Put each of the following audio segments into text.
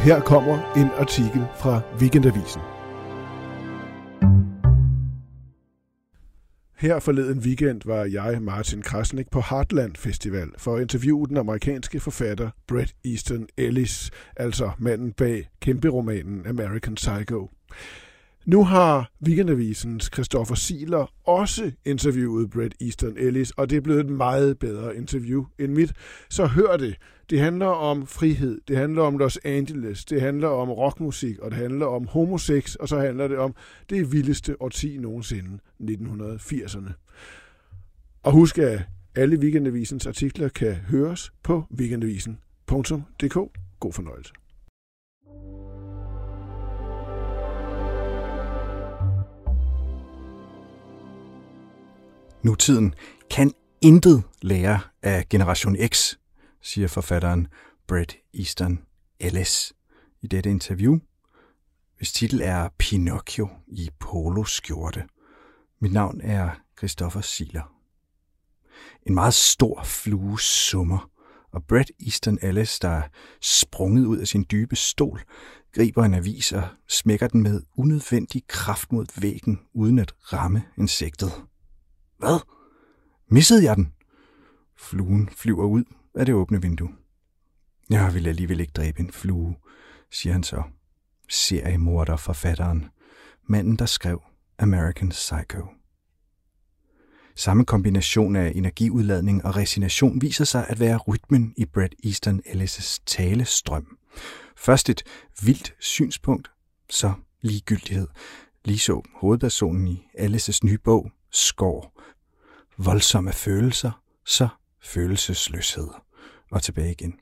her kommer en artikel fra Weekendavisen. Her forleden weekend var jeg, Martin Krasnik, på Heartland Festival for at interviewe den amerikanske forfatter Bret Easton Ellis, altså manden bag kæmperomanen American Psycho. Nu har Weekendavisens Christoffer Siler også interviewet Brett Easton Ellis, og det er blevet et meget bedre interview end mit. Så hør det. Det handler om frihed, det handler om Los Angeles, det handler om rockmusik, og det handler om homosex, og så handler det om det vildeste årti nogensinde, 1980'erne. Og husk, at alle Weekendavisens artikler kan høres på weekendavisen.dk. God fornøjelse. Nutiden kan intet lære af Generation X, siger forfatteren Brett Easton Ellis i dette interview, hvis titel er Pinocchio i poloskjorte. Mit navn er Christoffer Siler. En meget stor flue summer, og Brett Easton Ellis, der er sprunget ud af sin dybe stol, griber en avis og smækker den med unødvendig kraft mod væggen, uden at ramme insektet. Hvad? Missede jeg den? Fluen flyver ud af det åbne vindue. Jeg vil alligevel ikke dræbe en flue, siger han så. Seriemorder forfatteren. Manden, der skrev American Psycho. Samme kombination af energiudladning og resignation viser sig at være rytmen i Bret Easton Ellis' talestrøm. Først et vildt synspunkt, så ligegyldighed. Ligeså hovedpersonen i Alice's nye bog, Skår. Voldsomme følelser, så følelsesløshed. Og tilbage igen.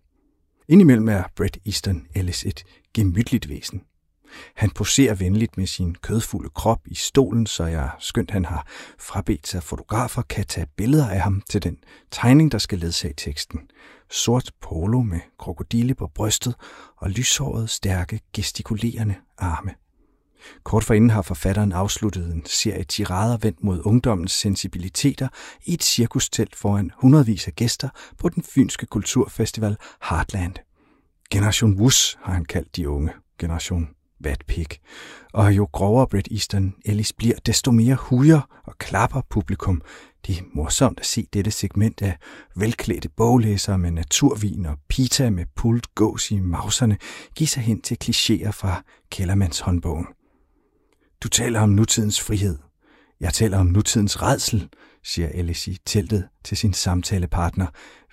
Indimellem er Bret Easton Ellis et gemytligt væsen. Han poserer venligt med sin kødfulde krop i stolen, så jeg, skønt han har frabedt sig fotografer, kan tage billeder af ham til den tegning, der skal ledsage teksten. Sort polo med krokodille på brystet og lyshåret, stærke, gestikulerende arme. Kort forinden har forfatteren afsluttet en serie tirader vendt mod ungdommens sensibiliteter i et cirkustelt foran hundredvis af gæster på den fynske kulturfestival Heartland. Generation Wus har han kaldt de unge. Generation vatpik. Og jo grovere Bret Easton Ellis bliver, desto mere hujer og klapper publikum. Det er morsomt at se dette segment af velklædte boglæsere med naturvin og pita med pult gås i mauserne give sig hen til klichéer fra Kellermans håndbogen. Du taler om nutidens frihed. Jeg taler om nutidens redsel, siger Ellis i teltet til sin samtalepartner,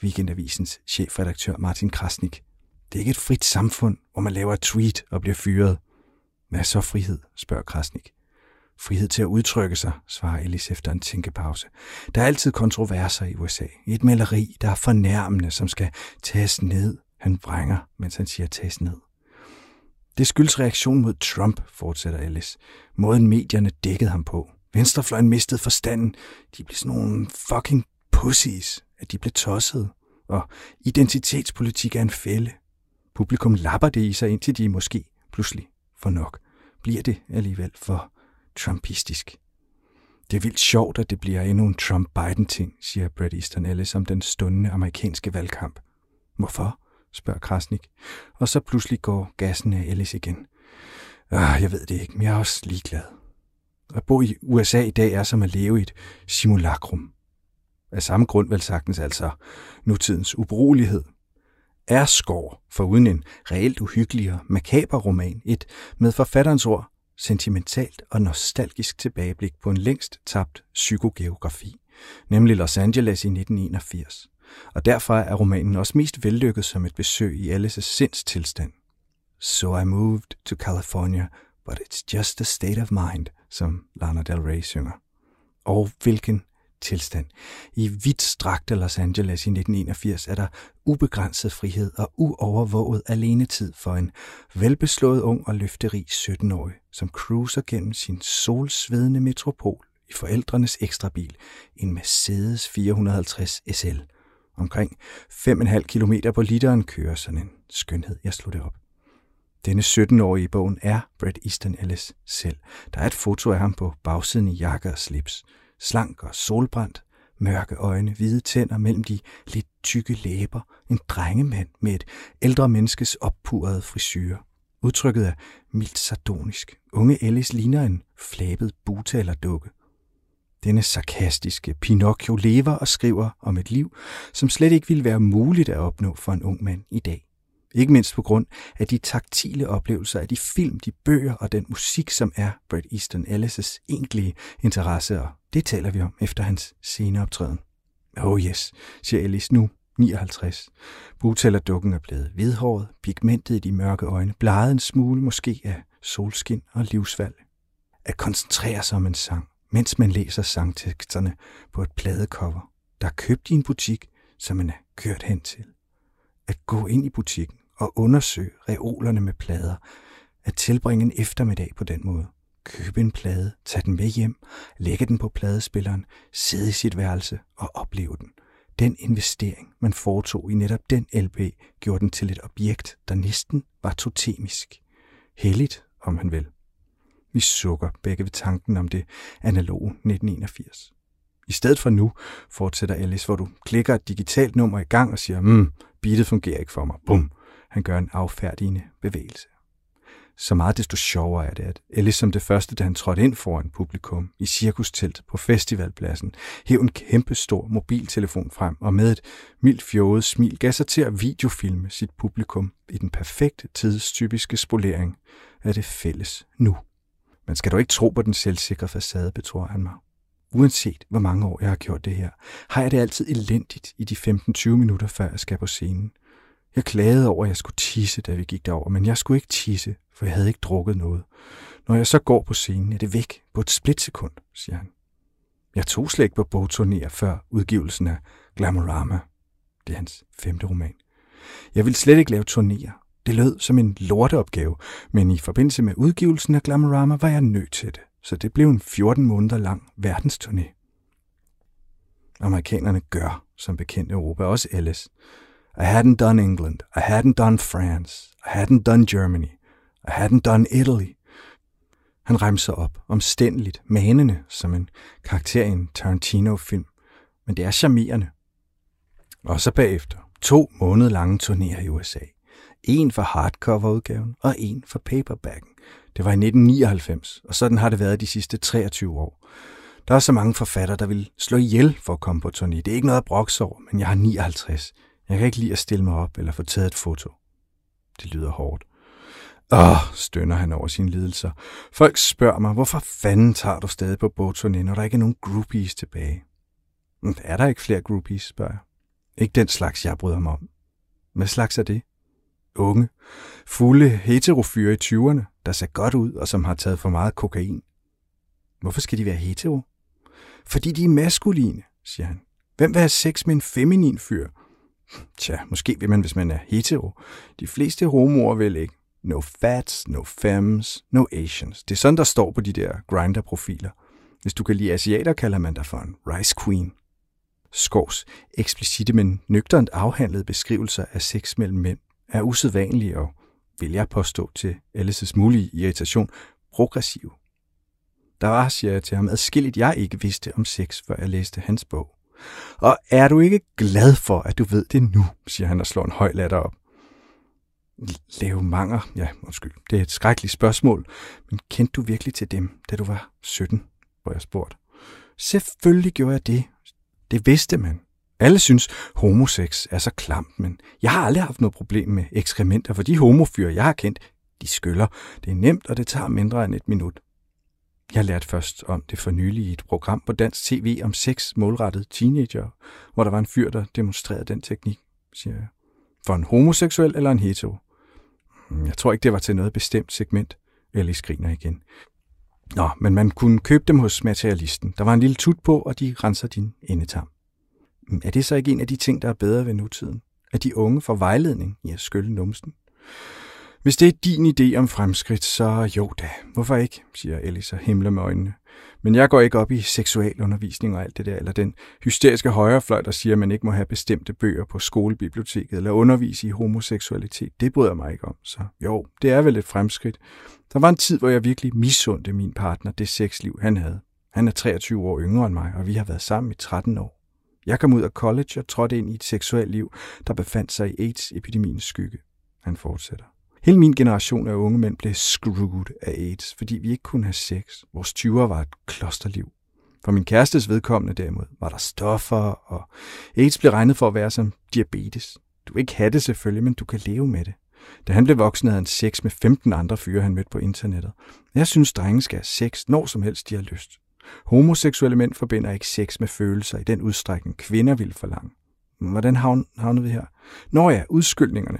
Weekendavisens chefredaktør Martin Krasnik. Det er ikke et frit samfund, hvor man laver et tweet og bliver fyret. Hvad er så frihed, spørger Krasnik. Frihed til at udtrykke sig, svarer Ellis efter en tænkepause. Der er altid kontroverser i USA. Et maleri, der er fornærmende, som skal tages ned. Han vrænger, mens han siger tages ned. Det skyldes reaktion mod Trump, fortsætter Ellis. Måden medierne dækkede ham på. Venstrefløjen mistede forstanden. De blev sådan nogle fucking pussies, at de blev tosset. Og identitetspolitik er en fælde. Publikum lapper det i sig, indtil de måske pludselig får nok. Bliver det alligevel for trumpistisk. Det er vildt sjovt, at det bliver endnu en Trump-Biden-ting, siger Brad Easton Ellis om den stundende amerikanske valgkamp. Hvorfor? Spørger Krasnik. Og så pludselig går gassen af Ellis igen. Ah, jeg ved det ikke, men jeg er også ligeglad. At bo i USA i dag er som at leve i et simulakrum. Af samme grund vel sagtens altså nutidens ubrugelighed. Er skår, for uden en reelt uhyggelig og makaber roman, et med forfatterens ord sentimentalt og nostalgisk tilbageblik på en længst tabt psykogeografi, nemlig Los Angeles i 1981 og derfor er romanen også mest vellykket som et besøg i Alice's sindstilstand. So I moved to California, but it's just a state of mind, som Lana Del Rey synger. Og hvilken tilstand. I vidt strakte Los Angeles i 1981 er der ubegrænset frihed og uovervåget alenetid for en velbeslået ung og løfterig 17-årig, som cruiser gennem sin solsvedende metropol i forældrenes ekstrabil, en Mercedes 450 SL – Omkring 5,5 km på literen kører sådan en skønhed. Jeg slog det op. Denne 17-årige i bogen er Bret Easton Ellis selv. Der er et foto af ham på bagsiden i jakke og slips. Slank og solbrændt, mørke øjne, hvide tænder mellem de lidt tykke læber, en drengemand med et ældre menneskes oppurede frisyr. Udtrykket er mildt sardonisk. Unge Ellis ligner en flabet butalerdukke. Denne sarkastiske Pinocchio lever og skriver om et liv, som slet ikke ville være muligt at opnå for en ung mand i dag. Ikke mindst på grund af de taktile oplevelser af de film, de bøger og den musik, som er Bret Easton Ellis' egentlige interesse, og det taler vi om efter hans sceneoptræden. Oh yes, siger Ellis nu, 59. Butellerdukken er blevet hvidhåret, pigmentet i de mørke øjne, bleget en smule måske af solskin og livsvalg. At koncentrere sig om en sang, mens man læser sangteksterne på et pladecover, der er købt i en butik, som man er kørt hen til. At gå ind i butikken og undersøge reolerne med plader, at tilbringe en eftermiddag på den måde. Købe en plade, tage den med hjem, lægge den på pladespilleren, sidde i sit værelse og opleve den. Den investering, man foretog i netop den LP, gjorde den til et objekt, der næsten var totemisk. Helligt, om man vil. Vi sukker begge ved tanken om det analoge 1981. I stedet for nu, fortsætter Alice, hvor du klikker et digitalt nummer i gang og siger, mm, beatet fungerer ikke for mig. Bum. Han gør en affærdigende bevægelse. Så meget desto sjovere er det, at Alice som det første, da han trådte ind foran publikum i cirkustelt på festivalpladsen, hæv en kæmpe stor mobiltelefon frem og med et mildt fjollet smil gav sig til at videofilme sit publikum i den perfekte tidstypiske spolering af det fælles nu. Men skal du ikke tro på den selvsikre facade, betror han mig. Uanset hvor mange år jeg har gjort det her, har jeg det altid elendigt i de 15-20 minutter, før jeg skal på scenen. Jeg klagede over, at jeg skulle tisse, da vi gik derover, men jeg skulle ikke tisse, for jeg havde ikke drukket noget. Når jeg så går på scenen, er det væk på et splitsekund, siger han. Jeg tog slet ikke på bogturnéer før udgivelsen af Glamorama. Det er hans femte roman. Jeg ville slet ikke lave turnéer. Det lød som en lorteopgave, men i forbindelse med udgivelsen af Glamorama var jeg nødt til det, så det blev en 14 måneder lang verdensturné. Amerikanerne gør, som bekendt Europa, også Ellis. I hadn't done England. I hadn't done France. I hadn't done Germany. I hadn't done Italy. Han remser op, omstændeligt, manende, som en karakter i en Tarantino-film. Men det er charmerende. Og så bagefter to måneder lange turnéer i USA. En for hardcover-udgaven og en for paperbacken. Det var i 1999, og sådan har det været de sidste 23 år. Der er så mange forfattere, der vil slå ihjel for at komme på turné. Det er ikke noget at brokse over, men jeg har 59. Jeg kan ikke lide at stille mig op eller få taget et foto. Det lyder hårdt. Åh, stønner han over sine lidelser. Folk spørger mig, hvorfor fanden tager du stadig på bogturné, når der ikke er nogen groupies tilbage? Hm, er der ikke flere groupies, spørger jeg. Ikke den slags, jeg bryder mig om. Hvad slags er det? Unge, fulde heterofyre i 20'erne, der ser godt ud og som har taget for meget kokain. Hvorfor skal de være hetero? Fordi de er maskuline, siger han. Hvem vil have sex med en feminin fyr? Tja, måske vil man, hvis man er hetero. De fleste homoer vil ikke. No fats, no femmes, no Asians. Det er sådan, der står på de der grinder-profiler. Hvis du kan lide asiater, kalder man dig for en rice queen. Skovs eksplicite, men nøgternt afhandlede beskrivelser af sex mellem mænd er usædvanlige og, vil jeg påstå til Alice's mulige irritation, progressive. Der var, siger jeg til ham, adskilligt jeg ikke vidste om sex, før jeg læste hans bog. Og er du ikke glad for, at du ved det nu, siger han og slår en høj latter op. Lave manger? Ja, undskyld. Det er et skrækkeligt spørgsmål. Men kendte du virkelig til dem, da du var 17? hvor jeg spurgte. Selvfølgelig gjorde jeg det. Det vidste man. Alle synes, homosex er så klamt, men jeg har aldrig haft noget problem med ekskrementer, for de homofyre, jeg har kendt, de skyller. Det er nemt, og det tager mindre end et minut. Jeg lærte først om det for nylig i et program på dansk tv om seks målrettet teenager, hvor der var en fyr, der demonstrerede den teknik, siger jeg. For en homoseksuel eller en hetero? Hmm, jeg tror ikke, det var til noget bestemt segment. Ellie skriner igen. Nå, men man kunne købe dem hos materialisten. Der var en lille tut på, og de renser din endetarm. Er det så ikke en af de ting, der er bedre ved nutiden? At de unge får vejledning i at skylle numsen? Hvis det er din idé om fremskridt, så jo da. Hvorfor ikke, siger Ellis og himler med øjnene. Men jeg går ikke op i seksualundervisning og alt det der, eller den hysteriske højrefløj, der siger, at man ikke må have bestemte bøger på skolebiblioteket, eller undervise i homoseksualitet. Det bryder jeg mig ikke om. Så jo, det er vel et fremskridt. Der var en tid, hvor jeg virkelig misundte min partner det sexliv, han havde. Han er 23 år yngre end mig, og vi har været sammen i 13 år. Jeg kom ud af college og trådte ind i et seksuelt liv, der befandt sig i AIDS-epidemiens skygge. Han fortsætter. Hele min generation af unge mænd blev screwed af AIDS, fordi vi ikke kunne have sex. Vores 20'er var et klosterliv. For min kærestes vedkommende derimod var der stoffer, og AIDS blev regnet for at være som diabetes. Du vil ikke have det selvfølgelig, men du kan leve med det. Da han blev voksen, havde han sex med 15 andre fyre, han mødte på internettet. Jeg synes, drenge skal have sex, når som helst de har lyst. Homoseksuelle mænd forbinder ikke sex med følelser i den udstrækning, kvinder vil forlange. Hvordan havnede vi her? Nå ja, udskyldningerne.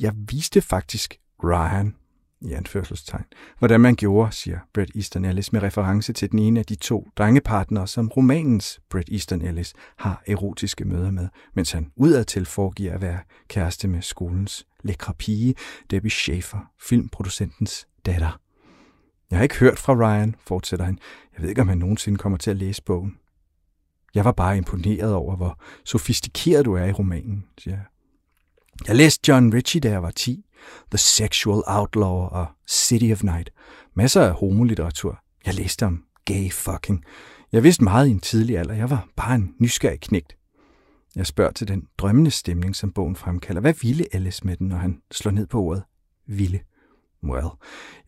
Jeg viste faktisk Ryan, i anførselstegn, hvordan man gjorde, siger Brett Easton Ellis med reference til den ene af de to drengepartnere, som romanens Brett Easton Ellis har erotiske møder med, mens han udadtil foregiver at være kæreste med skolens lækre pige, Debbie Schaefer, filmproducentens datter. Jeg har ikke hørt fra Ryan, fortsætter han. Jeg ved ikke, om han nogensinde kommer til at læse bogen. Jeg var bare imponeret over, hvor sofistikeret du er i romanen, siger jeg. Jeg læste John Ritchie, da jeg var 10. The Sexual Outlaw og City of Night. Masser af homolitteratur. Jeg læste om gay fucking. Jeg vidste meget i en tidlig alder. Jeg var bare en nysgerrig knægt. Jeg spørger til den drømmende stemning, som bogen fremkalder. Hvad ville Alice med den, når han slår ned på ordet ville? Well,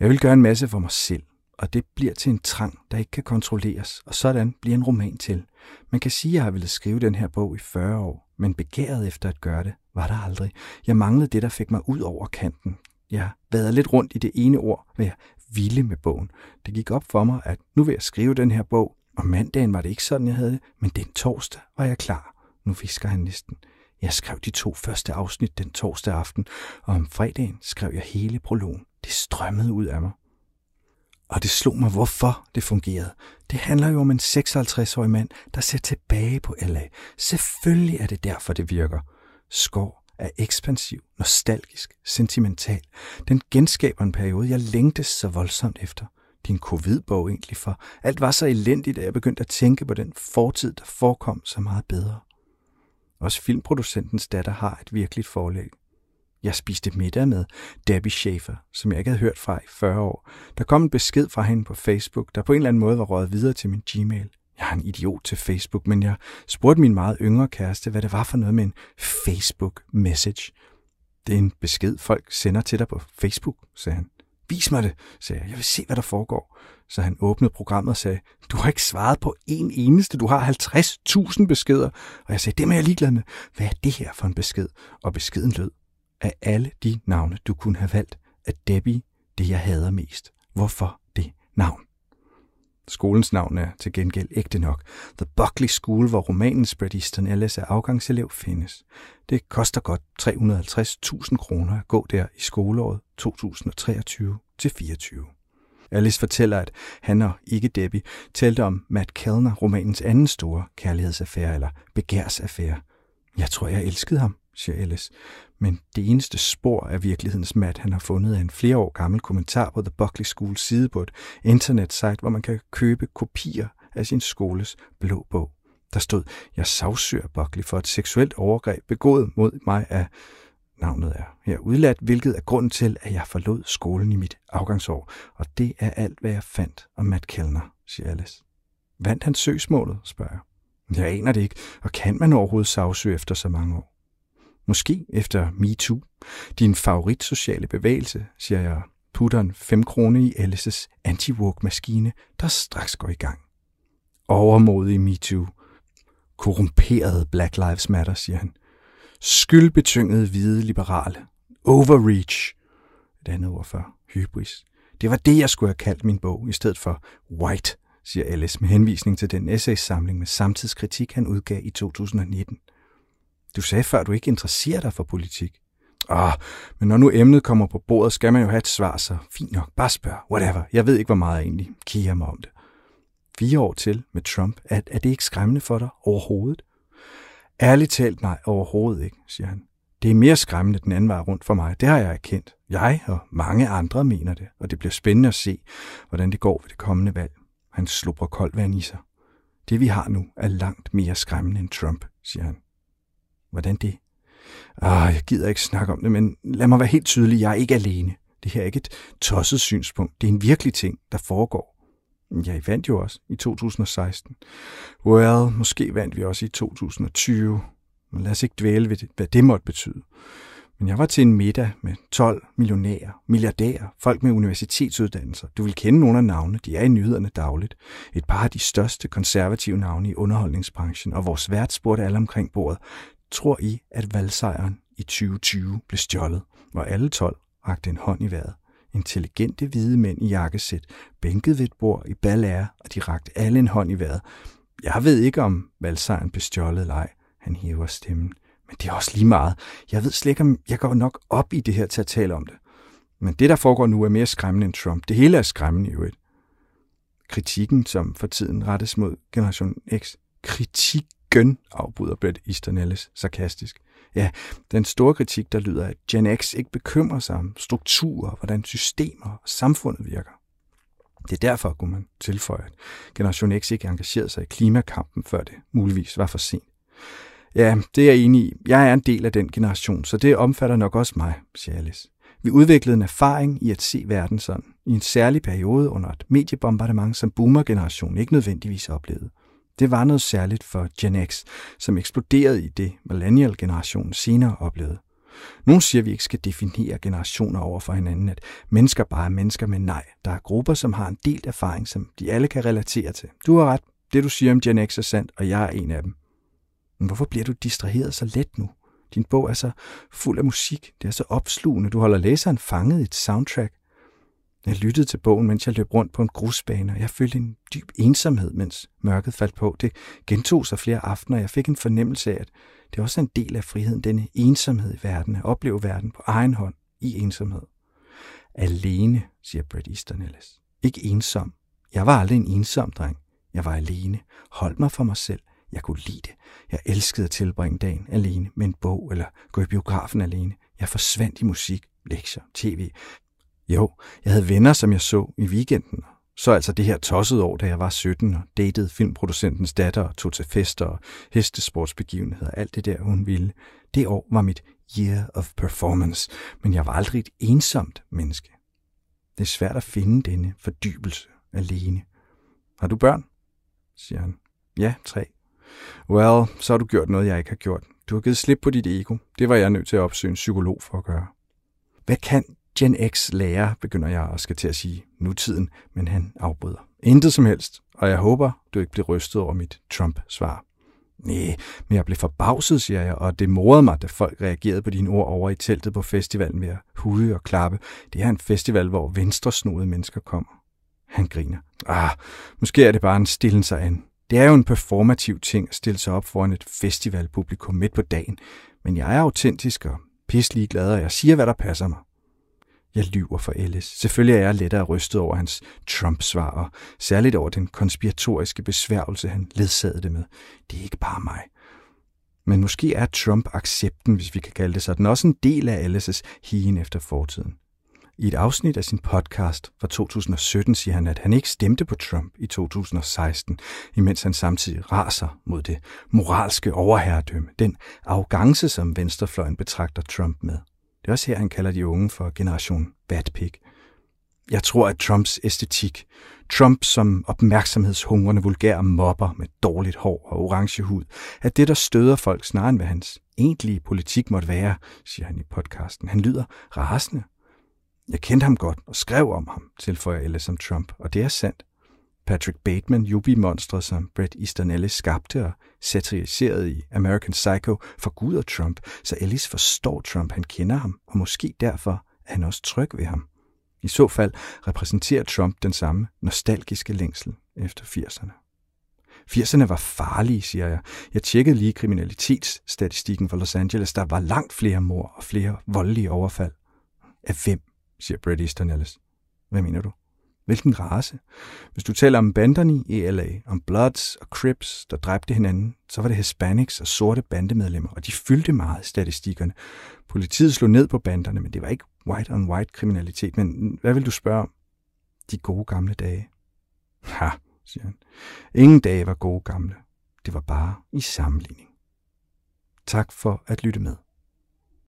jeg vil gøre en masse for mig selv, og det bliver til en trang, der ikke kan kontrolleres, og sådan bliver en roman til. Man kan sige, at jeg har ville skrive den her bog i 40 år, men begæret efter at gøre det var der aldrig. Jeg manglede det, der fik mig ud over kanten. Jeg vader lidt rundt i det ene ord, hvad jeg ville med bogen. Det gik op for mig, at nu vil jeg skrive den her bog, og mandagen var det ikke sådan, jeg havde det, men den torsdag var jeg klar. Nu fisker han næsten. Jeg skrev de to første afsnit den torsdag aften, og om fredagen skrev jeg hele prologen. Det strømmede ud af mig. Og det slog mig, hvorfor det fungerede. Det handler jo om en 56-årig mand, der ser tilbage på LA. Selvfølgelig er det derfor, det virker. Skår er ekspansiv, nostalgisk, sentimental. Den genskaber en periode, jeg længtes så voldsomt efter. Din covid-bog egentlig, for alt var så elendigt, at jeg begyndte at tænke på den fortid, der forekom så meget bedre. Også filmproducentens datter har et virkeligt forlæg. Jeg spiste middag med Debbie Schaefer, som jeg ikke havde hørt fra i 40 år. Der kom en besked fra hende på Facebook, der på en eller anden måde var røget videre til min Gmail. Jeg er en idiot til Facebook, men jeg spurgte min meget yngre kæreste, hvad det var for noget med en Facebook-message. Det er en besked, folk sender til dig på Facebook, sagde han. Vis mig det, sagde jeg. Jeg vil se, hvad der foregår. Så han åbnede programmet og sagde, du har ikke svaret på en eneste. Du har 50.000 beskeder. Og jeg sagde, det er jeg ligeglad med. Hvad er det her for en besked? Og beskeden lød, af alle de navne, du kunne have valgt, er Debbie det, jeg hader mest. Hvorfor det navn? Skolens navn er til gengæld ægte nok. The Buckley School, hvor romanens Brad Alice Ellis er afgangselev, findes. Det koster godt 350.000 kroner at gå der i skoleåret 2023 til 24. Alice fortæller, at han og ikke Debbie talte om Matt Kellner, romanens anden store kærlighedsaffære eller begærsaffære. Jeg tror, jeg elskede ham, siger Alice. Men det eneste spor af virkelighedens mat, han har fundet, er en flere år gammel kommentar på The Buckley School side på et internetsite, hvor man kan købe kopier af sin skoles blå bog. Der stod, jeg sagsøger Buckley for et seksuelt overgreb begået mod mig af navnet er her udladt, hvilket er grunden til, at jeg forlod skolen i mit afgangsår. Og det er alt, hvad jeg fandt om Matt Kellner, siger Alice. Vandt han søgsmålet, spørger jeg. Jeg aner det ikke, og kan man overhovedet sagsøge efter så mange år? Måske efter MeToo. Din favorit sociale bevægelse, siger jeg, putter en 5 krone i Alice's anti maskine der straks går i gang. Overmodig MeToo. Korrumperet Black Lives Matter, siger han. Skyldbetyngede hvide liberale. Overreach. Et andet ord for hybris. Det var det, jeg skulle have kaldt min bog, i stedet for White, siger Alice med henvisning til den essaysamling med samtidskritik, han udgav i 2019. Du sagde før, du ikke interesserer dig for politik. Ah, men når nu emnet kommer på bordet, skal man jo have et svar, så fint nok, bare spørg, whatever. Jeg ved ikke, hvor meget jeg egentlig kigger mig om det. Fire år til med Trump, er, er det ikke skræmmende for dig overhovedet? Ærligt talt nej, overhovedet ikke, siger han. Det er mere skræmmende den anden vej rundt for mig. Det har jeg erkendt. Jeg og mange andre mener det, og det bliver spændende at se, hvordan det går ved det kommende valg. Han slupper koldt vand i sig. Det vi har nu er langt mere skræmmende end Trump, siger han. Hvordan det? Ah, jeg gider ikke snakke om det, men lad mig være helt tydelig. Jeg er ikke alene. Det her er ikke et tosset synspunkt. Det er en virkelig ting, der foregår. Ja, I vandt jo også i 2016. Well, måske vandt vi også i 2020. Men lad os ikke dvæle ved det, hvad det måtte betyde. Men jeg var til en middag med 12 millionærer, milliardærer, folk med universitetsuddannelser. Du vil kende nogle af navnene, de er i nyhederne dagligt. Et par af de største konservative navne i underholdningsbranchen, og vores vært spurgte alle omkring bordet, tror I, at valgsejren i 2020 blev stjålet, hvor alle 12 rakte en hånd i vejret. Intelligente hvide mænd i jakkesæt, bænket ved et bord i ballære, og de rakte alle en hånd i vejret. Jeg ved ikke, om valgsejren blev stjålet eller ej. Han hæver stemmen. Men det er også lige meget. Jeg ved slet ikke, om jeg går nok op i det her til at tale om det. Men det, der foregår nu, er mere skræmmende end Trump. Det hele er skræmmende i øvrigt. Kritikken, som for tiden rettes mod Generation X. kritik Kritikken, afbryder Brett Easton Ellis sarkastisk. Ja, den store kritik, der lyder, at Gen X ikke bekymrer sig om strukturer, hvordan systemer og samfundet virker. Det er derfor, kunne man tilføje, at Generation X ikke engagerede sig i klimakampen, før det muligvis var for sent. Ja, det er jeg enig i. Jeg er en del af den generation, så det omfatter nok også mig, siger Alice. Vi udviklede en erfaring i at se verden sådan, i en særlig periode under et mediebombardement, som boomer-generationen ikke nødvendigvis oplevede. Det var noget særligt for Gen X, som eksploderede i det, millennial-generationen senere oplevede. Nogle siger, at vi ikke skal definere generationer over for hinanden, at mennesker bare er mennesker men nej. Der er grupper, som har en delt erfaring, som de alle kan relatere til. Du har ret. Det, du siger om Gen X er sandt, og jeg er en af dem. Men hvorfor bliver du distraheret så let nu? Din bog er så fuld af musik. Det er så opslugende. Du holder læseren fanget i et soundtrack. Jeg lyttede til bogen, mens jeg løb rundt på en grusbane, og jeg følte en dyb ensomhed, mens mørket faldt på. Det gentog sig flere aftener, og jeg fik en fornemmelse af, at det også er en del af friheden, denne ensomhed i verden, at opleve verden på egen hånd i ensomhed. Alene, siger Brett Easton Ellis. Ikke ensom. Jeg var aldrig en ensom dreng. Jeg var alene. Holdt mig for mig selv. Jeg kunne lide det. Jeg elskede at tilbringe dagen alene med en bog eller gå i biografen alene. Jeg forsvandt i musik, lektier, tv. Jo, jeg havde venner, som jeg så i weekenden. Så altså det her tossede år, da jeg var 17 og datede filmproducentens datter og tog til fester og hestesportsbegivenheder, alt det der, hun ville. Det år var mit year of performance, men jeg var aldrig et ensomt menneske. Det er svært at finde denne fordybelse alene. Har du børn? siger han. Ja, tre. Well, så har du gjort noget, jeg ikke har gjort. Du har givet slip på dit ego. Det var jeg nødt til at opsøge en psykolog for at gøre. Hvad kan Gen X lærer, begynder jeg at skal til at sige nutiden, men han afbryder. Intet som helst, og jeg håber, du ikke bliver rystet over mit Trump-svar. Nej, men jeg blev forbavset, siger jeg, og det morede mig, da folk reagerede på dine ord over i teltet på festivalen med at hude og klappe. Det er en festival, hvor venstresnodede mennesker kommer. Han griner. Ah, måske er det bare en stillen sig an. Det er jo en performativ ting at stille sig op foran et festivalpublikum midt på dagen, men jeg er autentisk og pisselig glad, og jeg siger, hvad der passer mig. Jeg lyver for Ellis. Selvfølgelig er jeg lettere rystet over hans Trump-svar, og særligt over den konspiratoriske besværgelse, han ledsagede det med. Det er ikke bare mig. Men måske er Trump-accepten, hvis vi kan kalde det sådan, også en del af Alices higen efter fortiden. I et afsnit af sin podcast fra 2017 siger han, at han ikke stemte på Trump i 2016, imens han samtidig raser mod det moralske overherredømme, den arrogance, som venstrefløjen betragter Trump med. Det er også her, han kalder de unge for generation bad pig. Jeg tror, at Trumps æstetik, Trump som opmærksomhedshungrende vulgær mobber med dårligt hår og orange hud, er det, der støder folk snarere end hvad hans egentlige politik måtte være, siger han i podcasten. Han lyder rasende jeg kendte ham godt og skrev om ham, tilføjer Ellis som Trump, og det er sandt. Patrick Bateman, jubi-monstret, som Bret Easton Ellis skabte og satiriserede i American Psycho, forguder Trump, så Ellis forstår Trump, han kender ham, og måske derfor er han også tryg ved ham. I så fald repræsenterer Trump den samme nostalgiske længsel efter 80'erne. 80'erne var farlige, siger jeg. Jeg tjekkede lige kriminalitetsstatistikken for Los Angeles. Der var langt flere mor og flere voldelige overfald. Af hvem? siger Brett Easton Ellis. Hvad mener du? Hvilken race? Hvis du taler om banderne i LA, om Bloods og Crips, der dræbte hinanden, så var det Hispanics og sorte bandemedlemmer, og de fyldte meget statistikkerne. Politiet slog ned på banderne, men det var ikke white-on-white kriminalitet. Men hvad vil du spørge om? De gode gamle dage. Ha, siger han. Ingen dage var gode gamle. Det var bare i sammenligning. Tak for at lytte med.